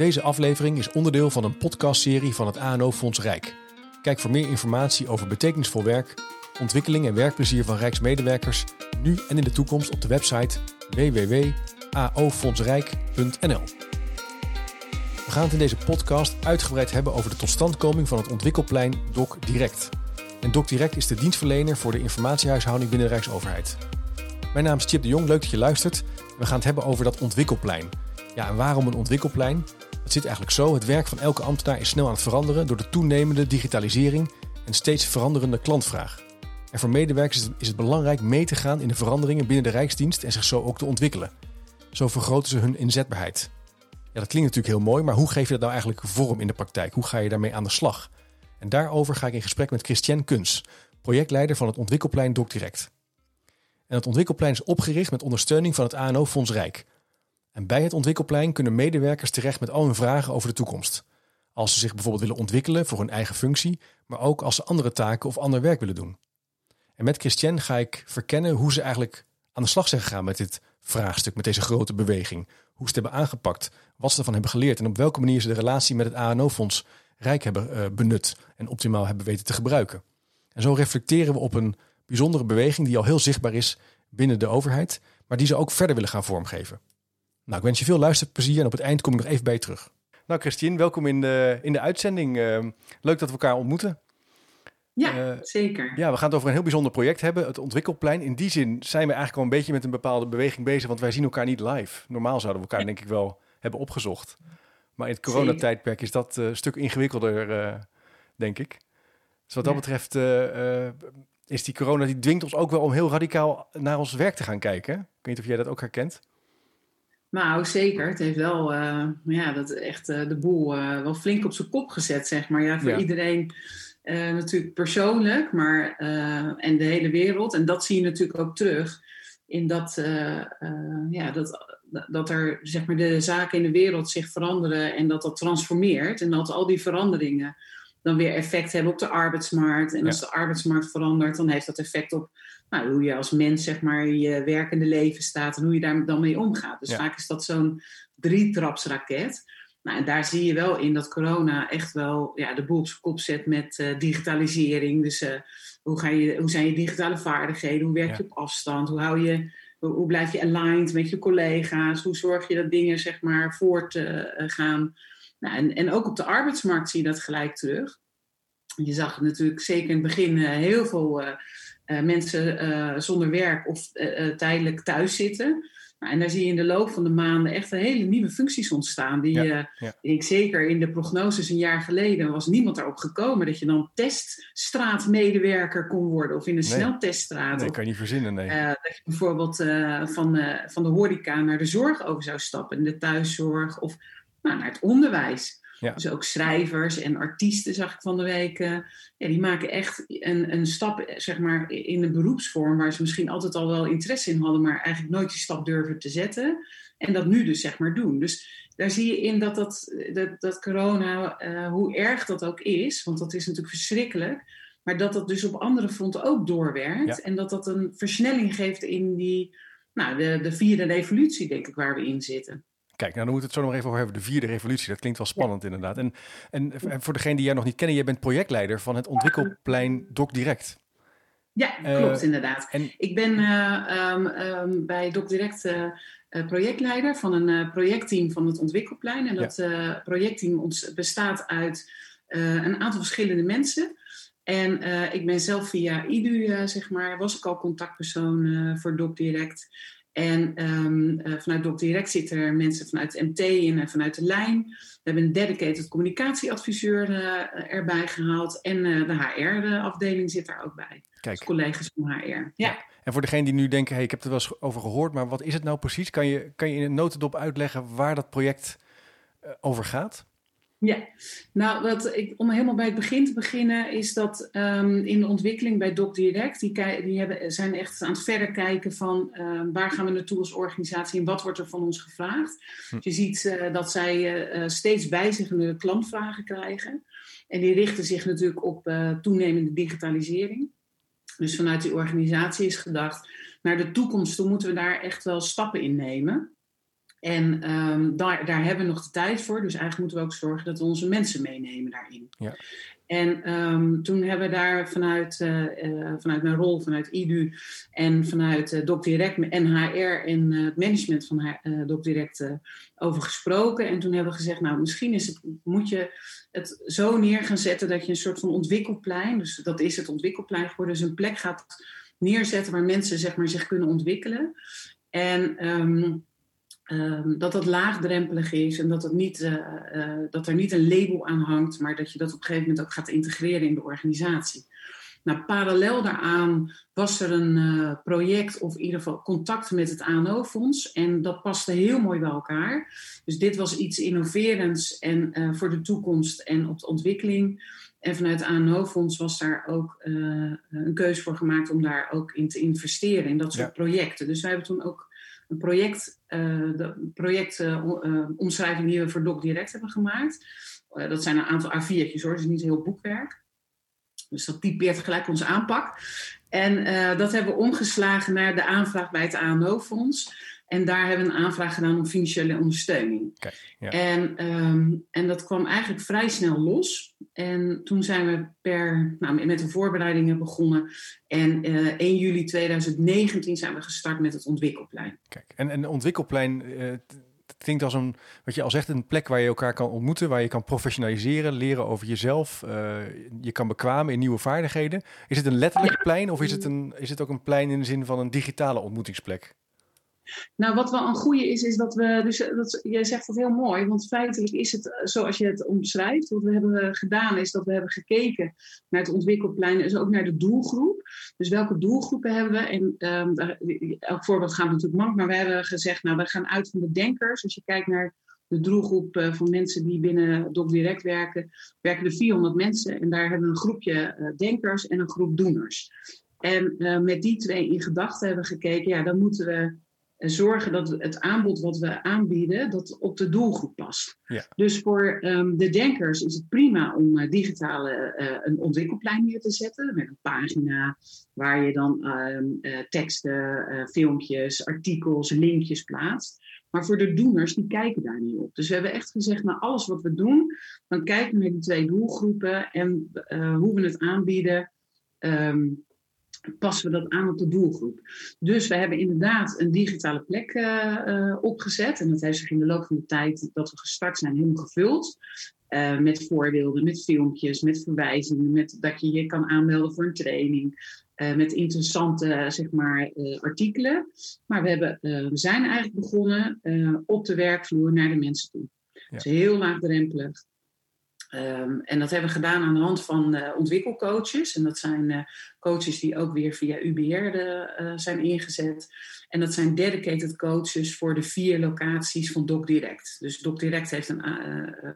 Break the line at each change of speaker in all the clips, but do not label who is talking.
Deze aflevering is onderdeel van een podcastserie van het ANO Fonds Rijk. Kijk voor meer informatie over betekenisvol werk, ontwikkeling en werkplezier van Rijksmedewerkers nu en in de toekomst op de website www.aofondsrijk.nl. We gaan het in deze podcast uitgebreid hebben over de totstandkoming van het ontwikkelplein Doc Direct. En Doc Direct is de dienstverlener voor de informatiehuishouding binnen de Rijksoverheid. Mijn naam is Chip de Jong, leuk dat je luistert. We gaan het hebben over dat ontwikkelplein. Ja, en waarom een ontwikkelplein? Het zit eigenlijk zo: het werk van elke ambtenaar is snel aan het veranderen door de toenemende digitalisering en steeds veranderende klantvraag. En voor medewerkers is het belangrijk mee te gaan in de veranderingen binnen de Rijksdienst en zich zo ook te ontwikkelen. Zo vergroten ze hun inzetbaarheid. Ja, dat klinkt natuurlijk heel mooi, maar hoe geef je dat nou eigenlijk vorm in de praktijk? Hoe ga je daarmee aan de slag? En daarover ga ik in gesprek met Christian Kuns, projectleider van het ontwikkelplein DocDirect. En het ontwikkelplein is opgericht met ondersteuning van het ANO Fonds Rijk. Bij het ontwikkelplein kunnen medewerkers terecht met al hun vragen over de toekomst. Als ze zich bijvoorbeeld willen ontwikkelen voor hun eigen functie, maar ook als ze andere taken of ander werk willen doen. En met Christian ga ik verkennen hoe ze eigenlijk aan de slag zijn gegaan met dit vraagstuk, met deze grote beweging. Hoe ze het hebben aangepakt, wat ze ervan hebben geleerd en op welke manier ze de relatie met het ANO-fonds Rijk hebben uh, benut en optimaal hebben weten te gebruiken. En zo reflecteren we op een bijzondere beweging die al heel zichtbaar is binnen de overheid, maar die ze ook verder willen gaan vormgeven. Nou, ik wens je veel luisterplezier en op het eind kom ik nog even bij je terug. Nou, Christine, welkom in de, in de uitzending. Uh, leuk dat we elkaar ontmoeten.
Ja, uh, zeker.
Ja, we gaan het over een heel bijzonder project hebben, het Ontwikkelplein. In die zin zijn we eigenlijk al een beetje met een bepaalde beweging bezig, want wij zien elkaar niet live. Normaal zouden we elkaar denk ik wel hebben opgezocht. Maar in het coronatijdperk is dat uh, een stuk ingewikkelder, denk ik. Dus wat dat ja. betreft is die corona, die dwingt ons ook wel om heel radicaal naar ons werk te gaan kijken. Ik weet niet of jij dat ook herkent.
Nou, zeker. Het heeft wel uh, ja, dat echt uh, de boel uh, wel flink op zijn kop gezet, zeg maar. Ja, voor ja. iedereen natuurlijk persoonlijk, maar en de hele wereld. En dat zie je natuurlijk ook terug in dat, ja, dat, dat er zeg maar, de zaken in de wereld zich veranderen en dat dat transformeert. En dat al die veranderingen dan weer effect hebben op de arbeidsmarkt. En als ja. de arbeidsmarkt verandert, dan heeft dat effect op nou, hoe je als mens zeg maar je werkende leven staat en hoe je daar dan mee omgaat. Dus ja. vaak is dat zo'n drietrapsraket. Nou, en daar zie je wel in dat corona echt wel ja, de boel op zijn kop zet met uh, digitalisering. Dus uh, hoe, ga je, hoe zijn je digitale vaardigheden? Hoe werk je ja. op afstand? Hoe, hou je, hoe, hoe, blijf je aligned met je collega's? Hoe zorg je dat dingen zeg maar voort uh, gaan? Nou, en, en ook op de arbeidsmarkt zie je dat gelijk terug. Je zag natuurlijk zeker in het begin heel veel uh, mensen uh, zonder werk of uh, tijdelijk thuis zitten. Nou, en daar zie je in de loop van de maanden echt een hele nieuwe functies ontstaan. Die, ja, ja. ik zeker in de prognoses een jaar geleden was niemand daarop gekomen dat je dan teststraatmedewerker kon worden of in een nee. snelteststraat.
Nee,
of,
kan je niet verzinnen, nee.
dat je bijvoorbeeld van, van de horeca naar de zorg over zou stappen, in de thuiszorg of nou, naar het onderwijs. Ja. Dus ook schrijvers en artiesten zag ik van de week. Uh, ja, die maken echt een, een stap zeg maar, in een beroepsvorm waar ze misschien altijd al wel interesse in hadden, maar eigenlijk nooit die stap durven te zetten. En dat nu dus zeg maar doen. Dus daar zie je in dat, dat, dat, dat corona, uh, hoe erg dat ook is, want dat is natuurlijk verschrikkelijk. Maar dat dat dus op andere fronten ook doorwerkt. Ja. En dat dat een versnelling geeft in die, nou, de, de vierde revolutie, denk ik, waar we in zitten.
Kijk, nou dan moeten we het zo nog even over hebben. De vierde revolutie, dat klinkt wel spannend ja. inderdaad. En, en, en, voor degene die jij nog niet kennen, jij bent projectleider van het ontwikkelplein Doc Direct.
Ja, klopt uh, inderdaad. En, ik ben uh, um, um, bij Doc Direct uh, projectleider van een projectteam van het ontwikkelplein. En dat ja. projectteam bestaat uit een aantal verschillende mensen. En ik ben zelf via IDU, zeg maar, was ik al contactpersoon voor Doc Direct. En um, uh, vanuit Doc Direct zitten er mensen vanuit het MT en uh, vanuit de lijn. We hebben een dedicated communicatieadviseur uh, erbij gehaald. En de HR-afdeling zit daar ook bij. Kijk. Dus collega's van HR. Ja. ja.
En voor degenen die nu denken, hey, ik heb er wel eens over gehoord, maar wat is het nou precies? Kan je, kan je in een notendop uitleggen waar dat project over gaat?
Ja, nou, wat ik, om helemaal bij het begin te beginnen, is dat um, in de ontwikkeling bij Doc Direct, die, die hebben, zijn echt aan het verder kijken van um, waar gaan we naartoe als organisatie en wat wordt er van ons gevraagd. Hm. Je ziet uh, dat zij uh, steeds wijzigende klantvragen krijgen. En die richten zich natuurlijk op uh, toenemende digitalisering. Dus vanuit die organisatie is gedacht, naar de toekomst toe moeten we daar echt wel stappen in nemen. En ehm, daar, daar hebben we nog de tijd voor. Dus eigenlijk moeten we ook zorgen dat we onze mensen meenemen daarin.
Ja.
En ehm, toen hebben we daar vanuit, uh, uh, vanuit mijn rol, vanuit IDU en vanuit uh, Doc Direct en HR en het management van uh, Doc Direct over gesproken. En toen hebben we gezegd, nou misschien is het, moet je het zo neer gaan zetten dat je een soort van ontwikkelplein, dus dat is het ontwikkelplein geworden, dus een plek gaat neerzetten waar mensen zeg maar, zich kunnen ontwikkelen. En um, Um, dat dat laagdrempelig is en dat, het niet, uh, uh, dat er niet een label aan hangt, maar dat je dat op een gegeven moment ook gaat integreren in de organisatie. Nou, parallel daaraan was er een uh, project, of in ieder geval contact met het ANO-fonds. En dat paste heel mooi bij elkaar. Dus dit was iets innoverends en voor de toekomst en op de ontwikkeling. En vanuit het ANO-fonds was daar ook een keuze voor gemaakt om daar ook in te investeren, in dat soort ja. projecten. Dus wij hebben toen ook een project, uh, de projectomschrijving uh, die we voor Doc Direct hebben gemaakt. Dat zijn een aantal A4'tjes hoor, dus niet heel boekwerk. Dus dat typeert gelijk onze aanpak. En dat hebben we omgeslagen naar de aanvraag bij het ANO-fonds. En daar hebben we een aanvraag gedaan om financiële ondersteuning.
Ja.
en, um, en dat kwam eigenlijk vrij snel los. En toen zijn we per, nou, met de voorbereidingen begonnen. En uh, 1 juli 2019 zijn we gestart met het ontwikkelplein.
Kijk, en een ontwikkelplein uh, klinkt als een, wat je al zegt, een plek waar je elkaar kan ontmoeten, waar je kan professionaliseren, leren over jezelf. Uh, je kan bekwamen in nieuwe vaardigheden. Is het een letterlijk plein of is het, een, is het ook een plein in de zin van een digitale ontmoetingsplek?
Nou, wat wel een goede is, is dat we, dus dat, jij zegt dat heel mooi, want feitelijk is het zoals je het omschrijft. Wat we hebben gedaan is dat we hebben gekeken naar het ontwikkelplein, dus ook naar de doelgroep. Dus welke doelgroepen hebben we? En um, elk voorbeeld gaat natuurlijk mank, maar we hebben gezegd, nou, we gaan uit van de denkers. Als je kijkt naar de doelgroep uh, van mensen die binnen Doc Direct werken, werken er 400 mensen. En daar hebben we een groepje denkers en een groep doeners. En met die twee in gedachten hebben we gekeken, ja, dan moeten we zorgen dat het aanbod wat we aanbieden, dat op de doelgroep past.
Ja.
Dus voor um, de denkers is het prima om uh, digitale uh, een ontwikkelplein neer te zetten met een pagina waar je dan um, uh, teksten, filmpjes, artikels, linkjes plaatst. Maar voor de doeners, die kijken daar niet op. Dus we hebben echt gezegd, naar alles wat we doen, dan kijken we naar die twee doelgroepen en hoe we het aanbieden. Um, passen we dat aan op de doelgroep. Dus we hebben inderdaad een digitale plek uh, uh, opgezet. En dat heeft zich in de loop van de tijd dat we gestart zijn helemaal gevuld. Uh, met voorbeelden, met filmpjes, met verwijzingen, met dat je je kan aanmelden voor een training. met interessante zeg maar, artikelen. Maar we, hebben, we zijn eigenlijk begonnen op de werkvloer naar de mensen toe. Ja. Dus heel laagdrempelig. Um, en dat hebben we gedaan aan de hand van uh, ontwikkelcoaches. En dat zijn uh, coaches die ook weer via UBR de, uh, zijn ingezet. En dat zijn dedicated coaches voor de vier locaties van Doc Direct. Dus Doc Direct heeft een,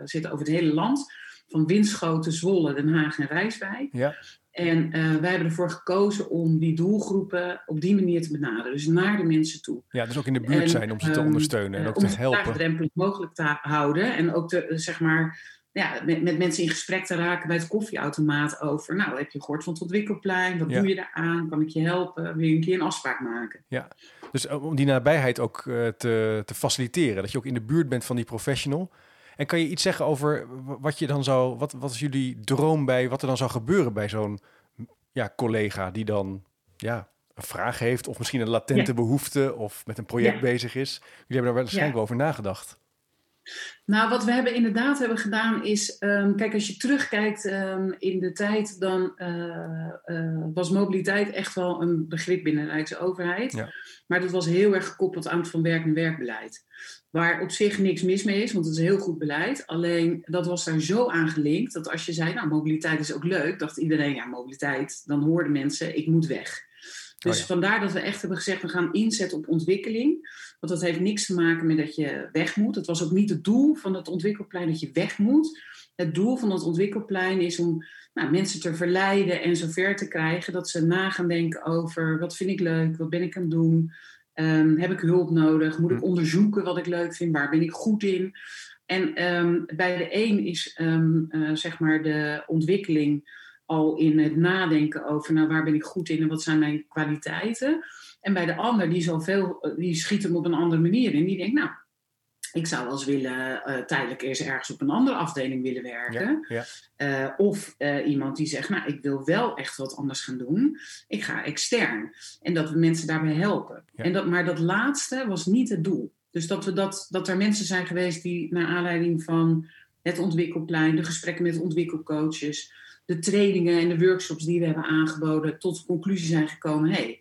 zit over het hele land. Van Winschoten, Zwolle, Den Haag en Rijswijk.
Ja.
En wij hebben ervoor gekozen om die doelgroepen op die manier te benaderen. Dus naar de mensen toe.
Ja, dus ook in de buurt zijn om ze te um, ondersteunen en ook te helpen.
Om het mogelijk te houden. En ook te, zeg maar ja, met, met mensen in gesprek te raken bij het koffieautomaat over. Nou, heb je gehoord van het ontwikkelplein? Wat
Ja.
doe je daaraan? Kan ik je helpen? Wil je een keer een afspraak maken?
Ja, dus om die nabijheid ook eh, te, te faciliteren. Dat je ook in de buurt bent van die professional. En kan je iets zeggen over wat je dan zou, wat, wat is jullie droom bij, wat er dan zou gebeuren bij zo'n ja, collega die dan ja, een vraag heeft, of misschien een latente
Ja.
behoefte, of met een project
Ja.
bezig is. Jullie hebben daar waarschijnlijk
Ja.
wel over nagedacht.
Nou, wat we hebben inderdaad hebben gedaan is, ehm, kijk, als je terugkijkt ehm, in de tijd, dan eh, eh, was mobiliteit echt wel een begrip binnen de Rijksoverheid.
Ja.
Maar dat was heel erg gekoppeld aan het van werk en werkbeleid. Waar op zich niks mis mee is, want het is heel goed beleid. Alleen dat was daar zo aan gelinkt dat als je zei, nou, mobiliteit is ook leuk, dacht iedereen, ja, mobiliteit, dan hoorden mensen, ik moet weg. Dus
Oh ja.
vandaar dat we echt hebben gezegd, we gaan inzetten op ontwikkeling. Want dat heeft niks te maken met dat je weg moet. Het was ook niet het doel van het ontwikkelplein dat je weg moet. Het doel van het ontwikkelplein is om nou, mensen te verleiden en zover te krijgen dat ze na gaan denken over wat vind ik leuk, wat ben ik aan het doen, Ehm, heb ik hulp nodig, moet ik
Hm.
onderzoeken wat ik leuk vind, waar ben ik goed in. En ehm, bij de een is ehm, eh, zeg maar de ontwikkeling al in het nadenken over nou, waar ben ik goed in en wat zijn mijn kwaliteiten. En bij de ander, die, is al veel, die schiet hem op een andere manier in. Die denkt, nou, ik zou wel eens willen uh, tijdelijk eerst ergens op een andere afdeling willen werken. Ja, ja. Uh, of uh, iemand die zegt, nou, ik wil wel echt wat anders gaan doen. Ik ga extern. En dat we mensen daarbij helpen. En dat, maar dat laatste was niet het doel. Dus dat, we dat, dat er mensen zijn geweest die naar aanleiding van het ontwikkelplein, de gesprekken met ontwikkelcoaches, de trainingen en de workshops die we hebben aangeboden, tot de conclusie zijn gekomen: hey,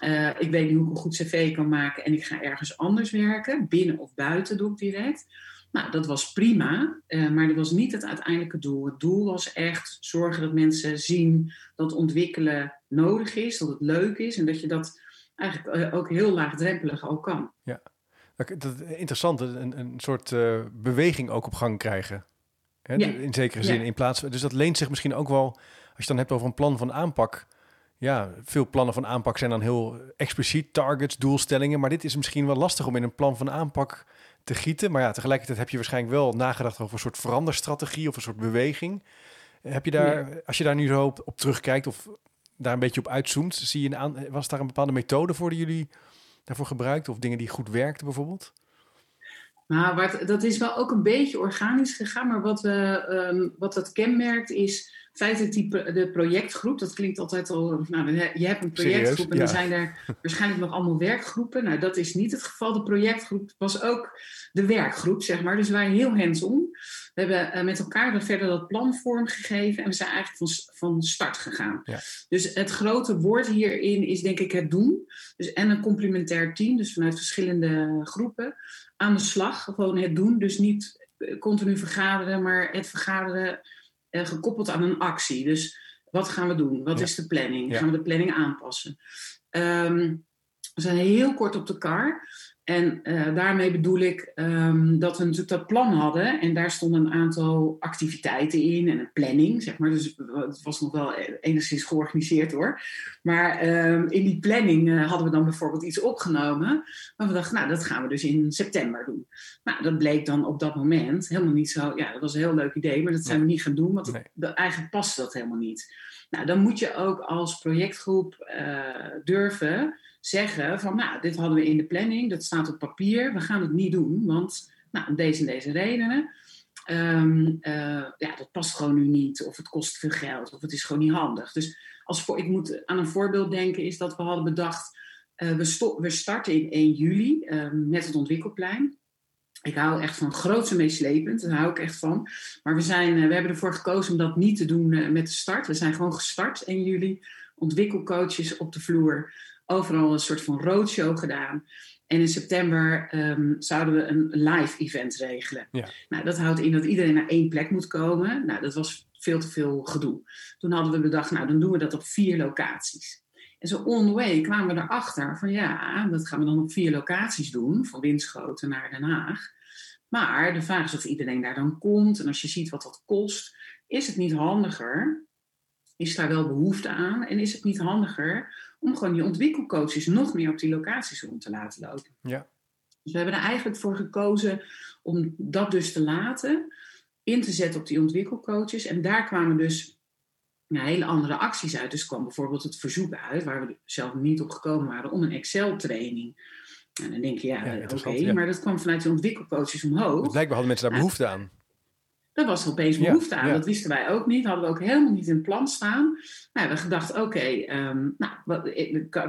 uh, ik weet niet hoe ik een goed cv kan maken en ik ga ergens anders werken, binnen of buiten doe ik direct. Nou, dat was prima, uh, maar dat was niet het uiteindelijke doel. Het doel was echt zorgen dat mensen zien dat ontwikkelen nodig is, dat het leuk is en dat je dat eigenlijk uh, ook heel laagdrempelig al kan.
Ja, dat, interessant, een, een soort beweging ook op gang krijgen. Hè? Ja. In zekere zin, in plaats van. Dus dat leent zich misschien ook wel, als je het dan hebt over een plan van aanpak ja, veel plannen van aanpak zijn dan heel expliciet, targets, doelstellingen. Maar dit is misschien wel lastig om in een plan van aanpak te gieten. Maar ja, tegelijkertijd heb je waarschijnlijk wel nagedacht over een soort veranderstrategie of een soort beweging. Heb je daar, als je daar nu zo op, op, terugkijkt of daar een beetje op uitzoomt, zie je een aan, was daar een bepaalde methode voor die jullie daarvoor gebruikt of dingen die goed werkten bijvoorbeeld?
Nou, wat, dat is wel ook een beetje organisch gegaan, maar wat, we, um, wat dat kenmerkt is feitelijk die, de projectgroep, dat klinkt altijd al. Nou, je hebt een projectgroep en dan zijn er waarschijnlijk nog allemaal werkgroepen. Nou, dat is niet het geval. De projectgroep was ook de werkgroep, zeg maar. Dus waren heel hands-on. We hebben uh, met elkaar dan verder dat plan vormgegeven en we zijn eigenlijk van, van start gegaan. Ja. Dus het grote woord hierin is denk ik het doen. Dus en een complementair team, dus vanuit verschillende groepen. Aan de slag, gewoon het doen. Dus niet eh, continu vergaderen, maar het vergaderen gekoppeld aan een actie. Dus wat gaan we doen? Wat is de planning? Gaan we de planning aanpassen? Um, we zijn heel kort op de kar. En uh, daarmee bedoel ik um, dat we natuurlijk dat plan hadden. En daar stonden een aantal activiteiten in en een planning, zeg maar. Dus het was nog wel enigszins georganiseerd hoor. Maar um, in die planning uh, hadden we dan bijvoorbeeld iets opgenomen. Maar we dachten, nou, dat gaan we dus in september doen. Nou, dat bleek dan op dat moment helemaal niet zo. Ja, dat was een heel leuk idee, maar dat zijn we niet gaan doen, want nee. eigenlijk paste dat helemaal niet. Nou, dan moet je ook als projectgroep uh, durven zeggen van, nou, dit hadden we in de planning, dat staat op papier, we gaan het niet doen, want nou, deze en deze redenen. Um, uh, ja, dat past gewoon nu niet, of het kost veel geld, of het is gewoon niet handig. Dus als voor, ik moet aan een voorbeeld denken, is dat we hadden bedacht, uh, we, we starten in 1 juli uh, met het ontwikkelplein. Ik hou echt van groots en meeslepend, daar hou ik echt van. Maar we, zijn, we hebben ervoor gekozen om dat niet te doen met de start. We zijn gewoon gestart 1 juli, ontwikkelcoaches op de vloer overal een soort van roadshow gedaan. En in september um, zouden we een live event regelen. Ja. Nou, dat houdt in dat iedereen naar één plek moet komen. Nou, dat was veel te veel gedoe. Toen hadden we bedacht, nou, dan doen we dat op vier locaties. En zo on the way kwamen we erachter van ja, dat gaan we dan op vier locaties doen. Van Winschoten naar Den Haag. Maar de vraag is of iedereen daar dan komt. En als je ziet wat dat kost, is het niet handiger? Is daar wel behoefte aan? En is het niet handiger om gewoon die ontwikkelcoaches nog meer op die locaties rond te laten lopen. Ja. Dus we hebben er eigenlijk voor gekozen om dat dus te laten, in te zetten op die ontwikkelcoaches. En daar kwamen dus nou, hele andere acties uit. Dus kwam bijvoorbeeld het verzoek uit, waar we zelf niet op gekomen waren, om een Excel-training. En dan denk je, ja, ja oké, maar dat kwam vanuit de ontwikkelcoaches omhoog.
Blijkbaar hadden mensen daar behoefte aan.
Daar was er opeens behoefte aan. Dat wisten wij ook niet. Hadden we ook helemaal niet in het plan staan. Nou, we hebben gedacht, oké, okay, um, nou, wat,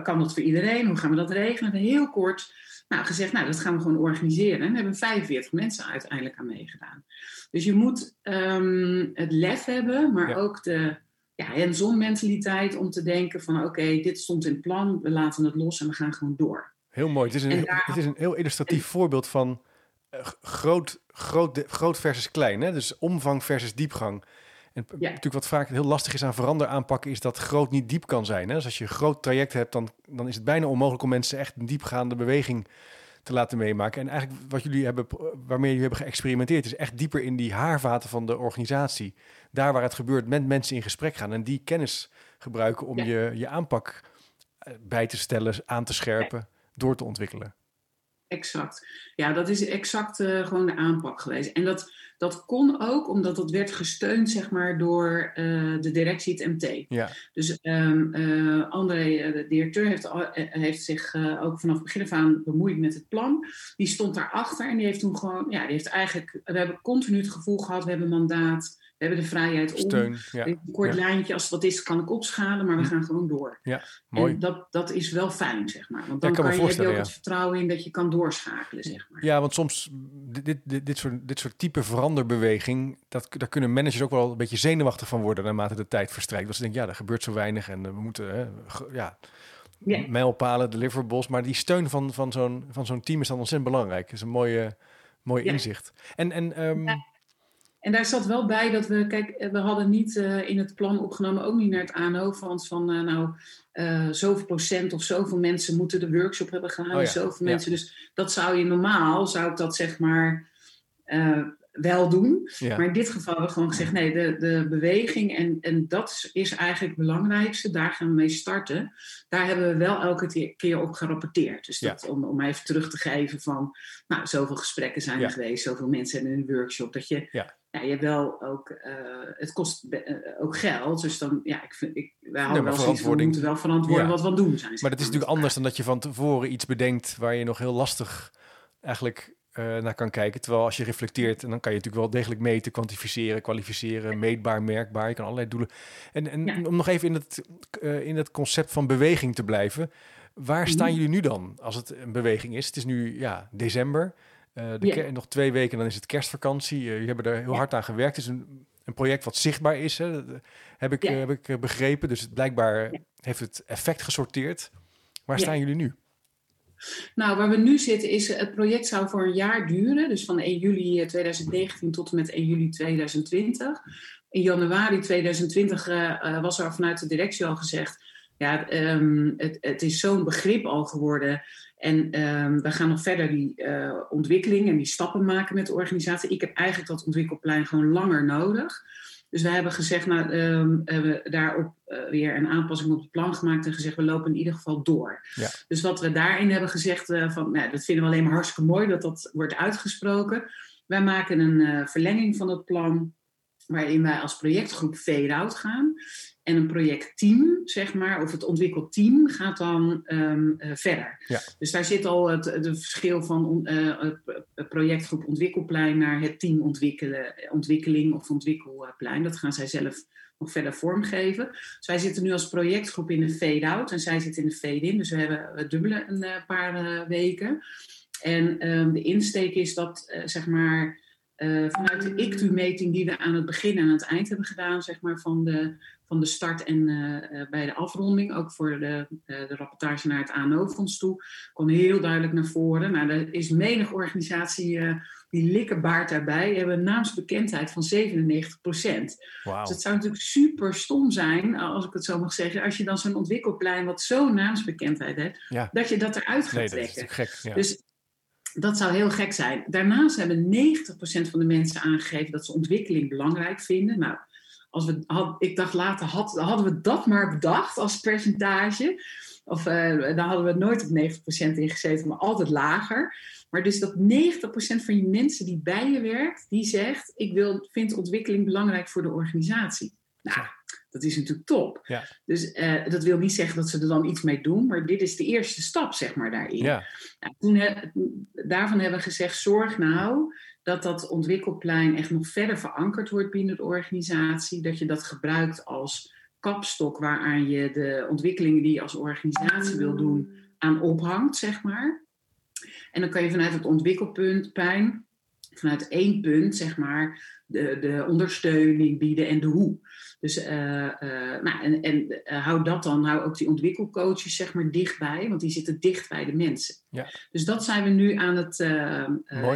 kan dat voor iedereen? Hoe gaan we dat regelen? Heel kort nou, gezegd, nou, dat gaan we gewoon organiseren. En we hebben 45 mensen uiteindelijk aan meegedaan. Dus je moet um, het lef hebben, maar ook de ja, hands-on mentaliteit om te denken van, oké, okay, dit stond in het plan, we laten het los en we gaan gewoon door.
Heel mooi. Het is een, het is een heel illustratief voorbeeld van groot groot, groot versus klein. Hè? Dus omvang versus diepgang. En natuurlijk wat vaak heel lastig is aan verander aanpakken, is dat groot niet diep kan zijn. Hè? Dus als je een groot traject hebt, dan, dan is het bijna onmogelijk om mensen echt een diepgaande beweging te laten meemaken. En eigenlijk wat jullie hebben, waarmee jullie hebben geëxperimenteerd, is echt dieper in die haarvaten van de organisatie. Daar waar het gebeurt, met mensen in gesprek gaan en die kennis gebruiken om je, je aanpak eh, bij te stellen, aan te scherpen, door te ontwikkelen.
Exact. Ja, dat is exact uh, gewoon de aanpak geweest. En dat, dat kon ook omdat dat werd gesteund zeg maar, door uh, de directie, het MT.
Ja.
Dus um, uh, André, de directeur, heeft, heeft zich ook vanaf begin af aan bemoeid met het plan. Die stond daarachter en die heeft toen gewoon, ja, die heeft eigenlijk, we hebben continu het gevoel gehad, we hebben mandaat we hebben de vrijheid om.
Steun, ja.
Een kort lijntje, als het wat is, kan ik opschalen, maar we hm. gaan gewoon door.
Ja, mooi.
En dat, dat is wel fijn, zeg maar. Want dan kan, je, heb je ook het vertrouwen in dat je kan doorschakelen, zeg maar.
Ja, want soms, dit, dit, dit, soort, dit soort type veranderbeweging, dat, daar kunnen managers ook wel een beetje zenuwachtig van worden naarmate de tijd verstrijkt. Want ze denken, ja, er gebeurt zo weinig en we moeten, hè, ja... Yeah. mijlpalen, deliverables. Maar die steun van, van zo'n van zo'n team is dan ontzettend belangrijk. Dat is een mooie, mooie inzicht. En, en um,
en daar zat wel bij dat we, kijk, eh, we hadden niet uh, in het plan opgenomen, ook niet naar het ANO, van, van uh, nou, uh, zoveel procent of zoveel mensen moeten de workshop hebben gedaan, oh zoveel mensen. Dus dat zou je normaal, zou ik dat zeg maar wel doen. Maar in dit geval hebben we gewoon gezegd, nee, de, de beweging en, en dat is eigenlijk het belangrijkste. Daar gaan we mee starten. Daar hebben we wel elke keer op gerapporteerd. Dus dat, om, om even terug te geven van, nou, zoveel gesprekken zijn er geweest, zoveel mensen hebben in een workshop. Dat je, ja. je wel ook, uh, het kost uh, ook geld. Dus dan, ja, ik vind, ik, wij houden wel zoiets van, we moeten wel verantwoorden wat we aan doen zijn.
Maar dat is natuurlijk anders dan dat je van tevoren iets bedenkt waar je nog heel lastig eigenlijk uh, naar kan kijken. Terwijl als je reflecteert, en dan kan je natuurlijk wel degelijk meten, kwantificeren, kwalificeren, meetbaar, merkbaar. Je kan allerlei doelen. En, en om nog even in het, in het concept van beweging te blijven. Waar mhm. staan jullie nu dan als het een beweging is? Het is nu ja, december. Uh, de nog twee weken, dan is het kerstvakantie. jullie hebben er heel hard aan gewerkt. Het is een, een project wat zichtbaar is, hè? Dat heb ik, heb ik begrepen. Dus blijkbaar heeft het effect gesorteerd. Waar staan jullie nu?
Nou, waar we nu zitten is, het project zou voor een jaar duren. Dus van 1 juli 2019 tot en met 1 juli 2020. In januari 2020 uh, uh, was er vanuit de directie al gezegd... Ja, um, het, het, is zo'n begrip al geworden. En um, we gaan nog verder die uh, ontwikkeling en die stappen maken met de organisatie. Ik heb eigenlijk dat ontwikkelplein gewoon langer nodig. Dus we hebben gezegd, nou, um, hebben daarop uh, weer een aanpassing op het plan gemaakt en gezegd, we lopen in ieder geval door.
Ja.
Dus wat we daarin hebben gezegd, uh, van, nou, dat vinden we alleen maar hartstikke mooi dat dat wordt uitgesproken. Wij maken een verlenging van het plan waarin wij als projectgroep fade-out gaan. En een projectteam, zeg maar, of het ontwikkelteam, gaat dan um, uh, verder.
Ja.
Dus daar zit al het, het verschil van uh, projectgroep ontwikkelplein naar het team ontwikkelen, ontwikkeling of ontwikkelplein. Dat gaan zij zelf nog verder vormgeven. Dus wij zitten nu als projectgroep in de fade-out en zij zitten in de fade-in. Dus we hebben we dubbele een paar weken. En um, de insteek is dat, zeg maar vanuit de ICTU-meting die we aan het begin en aan het eind hebben gedaan, zeg maar, van de, van de start en uh, bij de afronding, ook voor de, de rapportage naar het ANO-fonds toe, kwam heel duidelijk naar voren. Nou, er is menig organisatie die likkenbaard daarbij, hebben een naamsbekendheid van 97 procent.
Wow.
Dus het zou natuurlijk super stom zijn, als ik het zo mag zeggen, als je dan zo'n ontwikkelplein wat zo'n naamsbekendheid heeft,
ja.
dat je dat eruit gaat
nee,
trekken.
Gek, ja.
Dus dat zou heel gek zijn. Daarnaast hebben 90% van de mensen aangegeven dat ze ontwikkeling belangrijk vinden. Nou, als we had, ik dacht later, had, hadden we dat maar bedacht als percentage. Of uh, dan hadden we nooit op 90% ingezeten, maar altijd lager. Maar dus dat 90% van je mensen die bij je werkt, die zegt: Ik wil, vind ontwikkeling belangrijk voor de organisatie. Nou, dat is natuurlijk top.
Ja.
Dus uh, dat wil niet zeggen dat ze er dan iets mee doen, maar dit is de eerste stap, zeg maar, daarin.
Ja.
Nou, toen he, daarvan hebben we gezegd, zorg nou dat dat ontwikkelplein echt nog verder verankerd wordt binnen de organisatie. Dat je dat gebruikt als kapstok waaraan je de ontwikkelingen die je als organisatie wil doen aan ophangt, zeg maar. En dan kan je vanuit het ontwikkelpunt pijn, vanuit één punt, zeg maar, de, de ondersteuning bieden en de hoe. Dus uh, uh, nou, en, en uh, hou dat dan, hou ook die ontwikkelcoaches zeg maar dichtbij, want die zitten dicht bij de mensen.
Ja.
Dus dat zijn we nu aan het,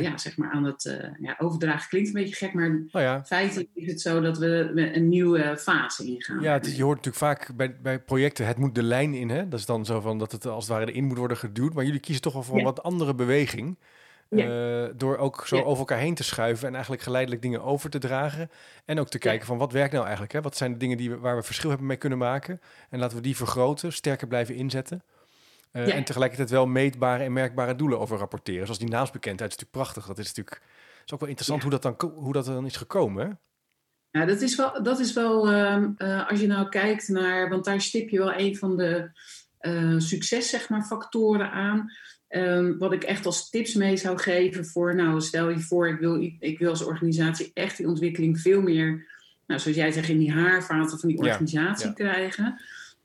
ja, zeg maar aan het ja, overdragen. Klinkt een beetje gek, maar
oh ja.
feitelijk is het zo dat we een nieuwe fase ingaan.
Ja, het, je hoort natuurlijk vaak bij, bij projecten, het moet de lijn in. Hè? Dat is dan zo van dat het als het ware erin moet worden geduwd. Maar jullie kiezen toch wel voor een wat andere beweging. Ja. Uh, door ook zo over elkaar heen te schuiven en eigenlijk geleidelijk dingen over te dragen. En ook te kijken van wat werkt nou eigenlijk? Hè? Wat zijn de dingen die we, waar we verschil hebben mee kunnen maken? En laten we die vergroten, sterker blijven inzetten. Uh, En tegelijkertijd wel meetbare en merkbare doelen over rapporteren. Zoals die naamsbekendheid is natuurlijk prachtig. Dat is natuurlijk is ook wel interessant hoe, dat dan, hoe dat dan is gekomen. Hè?
Ja, dat is wel, dat is wel ehm, eh, als je nou kijkt naar, want daar stip je wel een van de uh, succes, zeg maar, factoren aan. Um, wat ik echt als tips mee zou geven voor, nou, stel je voor, ik wil, ik wil als organisatie echt die ontwikkeling veel meer, nou, zoals jij zegt, in die haarvaten van die organisatie krijgen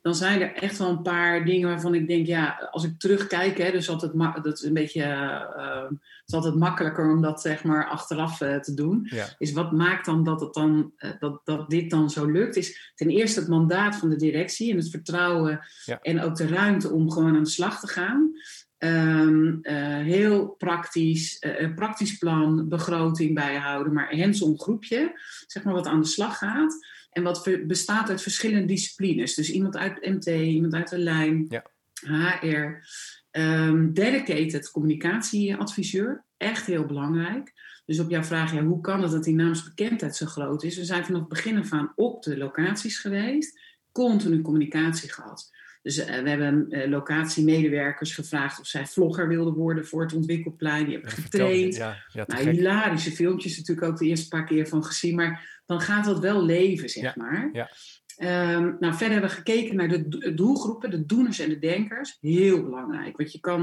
dan zijn er echt wel een paar dingen waarvan ik denk, ja, als ik terugkijk, hè, dus altijd dat is een beetje, uh, het is altijd makkelijker om dat zeg maar achteraf uh, te doen. Is wat maakt dan dat het dan, uh, dat, dat dit dan zo lukt? Is ten eerste het mandaat van de directie en het vertrouwen en ook de ruimte om gewoon aan de slag te gaan. Um, heel praktisch, een praktisch plan, begroting bijhouden, maar hands-on groepje, zeg maar, wat aan de slag gaat. En wat bestaat uit verschillende disciplines. Dus iemand uit MT, iemand uit de lijn, ja. HR. Um, ehm, dedicated communicatieadviseur, echt heel belangrijk. Dus op jouw vraag, ja, hoe kan het dat die naamsbekendheid zo groot is? We zijn vanaf het begin af aan op de locaties geweest, continu communicatie gehad. Dus uh, we hebben uh, locatiemedewerkers gevraagd of zij vlogger wilden worden voor het ontwikkelplein. Die hebben getraind. Ja, ja, nou, hilarische filmpjes natuurlijk ook de eerste paar keer van gezien. Maar dan gaat dat wel leven, zeg maar. Ja. Um, nou, verder hebben we gekeken naar de doelgroepen, de doeners en de denkers. Heel belangrijk. Want je kan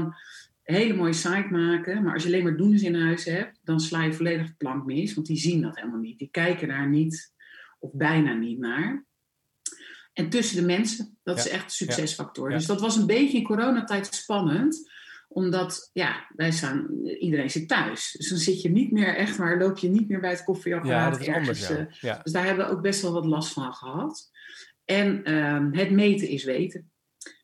een hele mooie site maken, maar als je alleen maar doeners in huis hebt, dan sla je volledig de plank mis. Want die zien dat helemaal niet. Die kijken daar niet of bijna niet naar. En tussen de mensen, dat is echt een succesfactor. Dus dat was een beetje in coronatijd spannend omdat, ja, wij staan, iedereen zit thuis. Dus dan zit je niet meer echt maar, loop je niet meer bij het koffieapparaat ja, ergens. Anders, ja. Dus daar hebben we ook best wel wat last van gehad. En ehm, het meten is weten.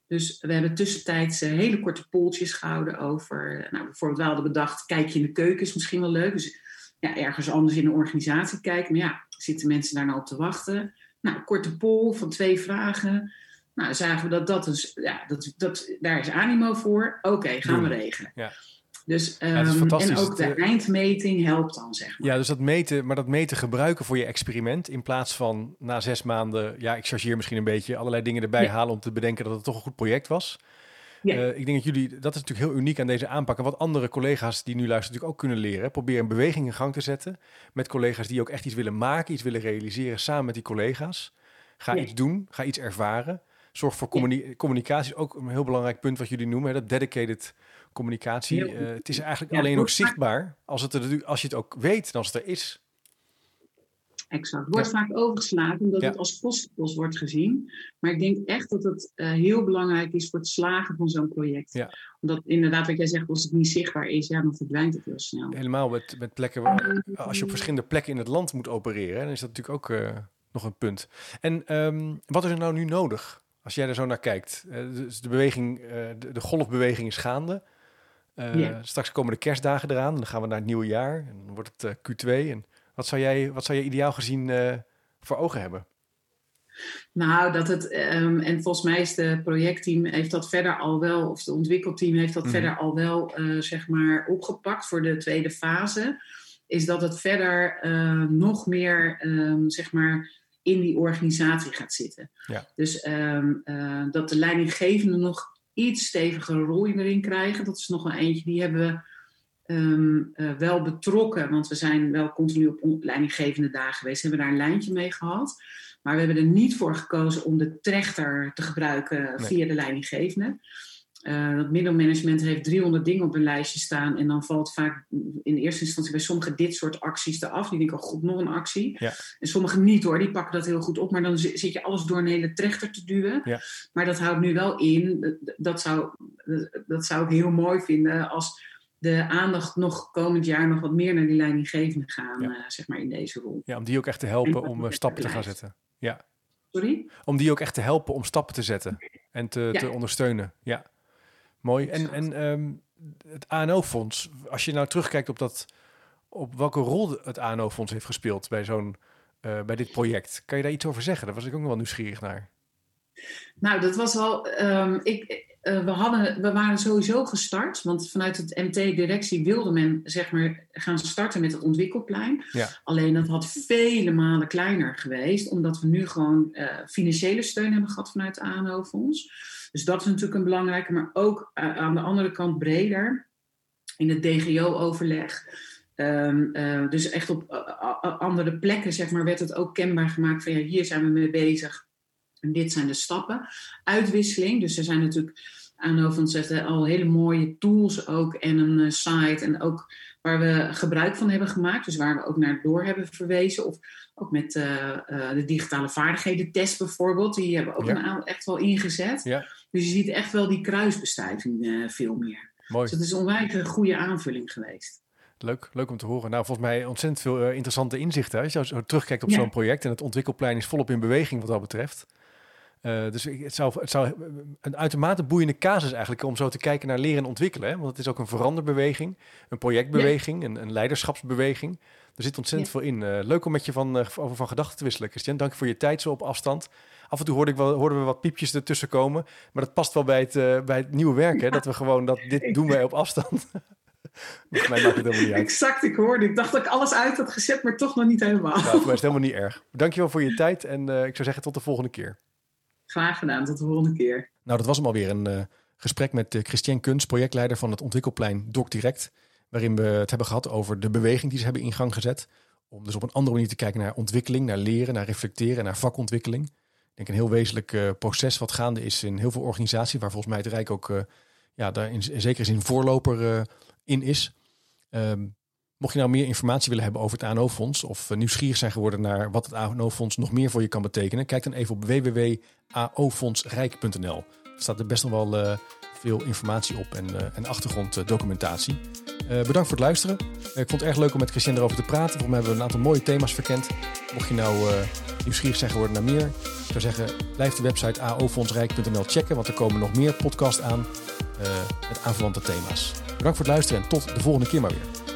Dus we hebben tussentijds uh, hele korte poeltjes gehouden over, nou, bijvoorbeeld we hadden bedacht, kijk je in de keuken is misschien wel leuk. Dus ja, ergens anders in een organisatie kijken. Maar ja, zitten mensen daar nou op te wachten? Nou, korte poll van twee vragen. Nou, zagen we dat dat dus, ja, dat, dat, daar is animo voor. Oké, gaan we regelen. Ja. Dus, um, en ook de eindmeting helpt dan, zeg
maar. Ja, dus dat meten, maar dat meten gebruiken voor je experiment... in plaats van na zes maanden, ja, ik chargeer misschien een beetje... allerlei dingen erbij halen om te bedenken dat het toch een goed project was. Ja. Uh, ik denk dat jullie, dat is natuurlijk heel uniek aan deze aanpak. En wat andere collega's die nu luisteren natuurlijk ook kunnen leren. Probeer een beweging in gang te zetten met collega's die ook echt iets willen maken, iets willen realiseren samen met die collega's. Ga iets doen, ga iets ervaren. Zorg voor communicatie, ook een heel belangrijk punt wat jullie noemen, dat dedicated communicatie. Uh, het is eigenlijk alleen ook zichtbaar als, het er, als je het ook weet, als het er is.
Exact. Wordt vaak overgeslagen omdat het als kostenpost wordt gezien. Maar ik denk echt dat het uh, heel belangrijk is voor het slagen van zo'n project. Ja. Omdat inderdaad, wat jij zegt, als het niet zichtbaar is, ja, dan verdwijnt het heel snel.
Helemaal met, met plekken, waar, als je op verschillende plekken in het land moet opereren, dan is dat natuurlijk ook uh, nog een punt. En um, wat is er nou nu nodig? Als jij er zo naar kijkt, uh, dus de beweging, de, de, golfbeweging is gaande. Uh, Straks komen de kerstdagen eraan, en dan gaan we naar het nieuwe jaar. En dan wordt het Q2. En wat zou jij, wat zou je ideaal gezien voor ogen hebben?
Nou, dat het, um, en volgens mij is de projectteam heeft dat verder al wel, of de ontwikkelteam heeft dat mm verder al wel, zeg maar, opgepakt voor de tweede fase. Is dat het verder nog meer, um, zeg maar, in die organisatie gaat zitten. Ja. Dus ehm, eh, dat de leidinggevenden nog iets stevigere rol erin krijgen. Dat is nog wel eentje, die hebben we ehm, eh, wel betrokken. Want we zijn wel continu op leidinggevende dagen geweest. Hebben daar een lijntje mee gehad. Maar we hebben er niet voor gekozen om de trechter te gebruiken via de leidinggevende. Uh, dat middelmanagement heeft 300 dingen op een lijstje staan. En dan valt vaak in eerste instantie bij sommigen dit soort acties eraf. Die denken, oh god, nog een actie. Ja. En sommigen niet hoor, die pakken dat heel goed op. Maar dan zit je alles door een hele trechter te duwen. Ja. Maar dat houdt nu wel in, dat zou, dat zou ik heel mooi vinden als de aandacht nog komend jaar nog wat meer naar die leidinggevende gaan, uh, zeg maar in deze rol.
Ja, om die ook echt te helpen om uh, stappen te gaan zetten. Ja.
Sorry?
Om die ook echt te helpen om stappen te zetten en te, te ondersteunen. Ja. Mooi. En, en ehm, het ANO-fonds, als je nou terugkijkt op dat, op welke rol het ANO-fonds heeft gespeeld bij zo'n, uh, bij dit project, kan je daar iets over zeggen? Daar was ik ook nog wel nieuwsgierig naar.
Nou, dat was al. Um, ik, uh, we, hadden, we waren sowieso gestart, want vanuit het MT-directie wilde men zeg maar, gaan starten met het ontwikkelplein. Ja. Alleen dat had vele malen kleiner geweest, omdat we nu gewoon uh, financiële steun hebben gehad vanuit het ANO-fonds. Dus dat is natuurlijk een belangrijke, maar ook aan de andere kant breder in het DGO-overleg. Ehm, dus echt op andere plekken, zeg maar, werd het ook kenbaar gemaakt van ja, hier zijn we mee bezig. En dit zijn de stappen. Uitwisseling, dus er zijn natuurlijk aan van zetten al hele mooie tools ook en een site en ook waar we gebruik van hebben gemaakt. Dus waar we ook naar door hebben verwezen. Of ook met uh, uh, de digitale vaardigheden test bijvoorbeeld. Die hebben we ook een echt wel ingezet. Ja. Dus je ziet echt wel die kruisbestuiving uh, veel meer. Mooi. Dus het is onwijs een goede aanvulling geweest.
Leuk, leuk om te horen. Nou, volgens mij ontzettend veel interessante inzichten. Als je zo terugkijkt op zo'n project en het ontwikkelplein is volop in beweging wat dat betreft. Uh, dus het zou, het zou een uitermate boeiende casus eigenlijk om zo te kijken naar leren en ontwikkelen. Hè? Want het is ook een veranderbeweging, een projectbeweging, een, een, leiderschapsbeweging. Er zit ontzettend veel in. Uh, leuk om met je van, uh, over van gedachten te wisselen, Christian. Dank voor je tijd zo op afstand. Af en toe hoorde ik wel, hoorden we wat piepjes ertussen komen. Maar dat past wel bij het, bij het nieuwe werk. Hè? Dat we gewoon dat dit doen wij op afstand.
mij maakt het helemaal niet uit. Exact, ik hoorde. Ik dacht dat ik alles uit had gezet, maar toch nog niet helemaal. Nou,
voor mij is het helemaal niet erg. Dankjewel voor je tijd en ik zou zeggen tot de volgende keer.
Graag gedaan, tot de volgende keer.
Nou, dat was hem alweer een uh, gesprek met uh, Christian Kunst, projectleider van het ontwikkelplein Doc Direct. Waarin we het hebben gehad over de beweging die ze hebben in gang gezet. Om dus op een andere manier te kijken naar ontwikkeling, naar leren, naar reflecteren, naar vakontwikkeling. Ik denk een heel wezenlijk uh, proces wat gaande is in heel veel organisaties, waar volgens mij het Rijk ook ja, daar in, in zekere zin voorloper in is. Um, Mocht je nou meer informatie willen hebben over het ANO-fonds of nieuwsgierig zijn geworden naar wat het ANO-fonds nog meer voor je kan betekenen, kijk dan even op www.aofondsrijk.nl. Er staat er best nog wel uh, veel informatie op en, uh, en achtergronddocumentatie. Uh, bedankt voor het luisteren. ik vond het erg leuk om met Christian erover te praten. Volgens hebben we een aantal mooie thema's verkend. Mocht je nou nieuwsgierig zijn geworden naar meer, ik zou zeggen, blijf de website aofondsrijk.nl checken, want er komen nog meer podcasts aan met aanverwante thema's. Bedankt voor het luisteren en tot de volgende keer maar weer.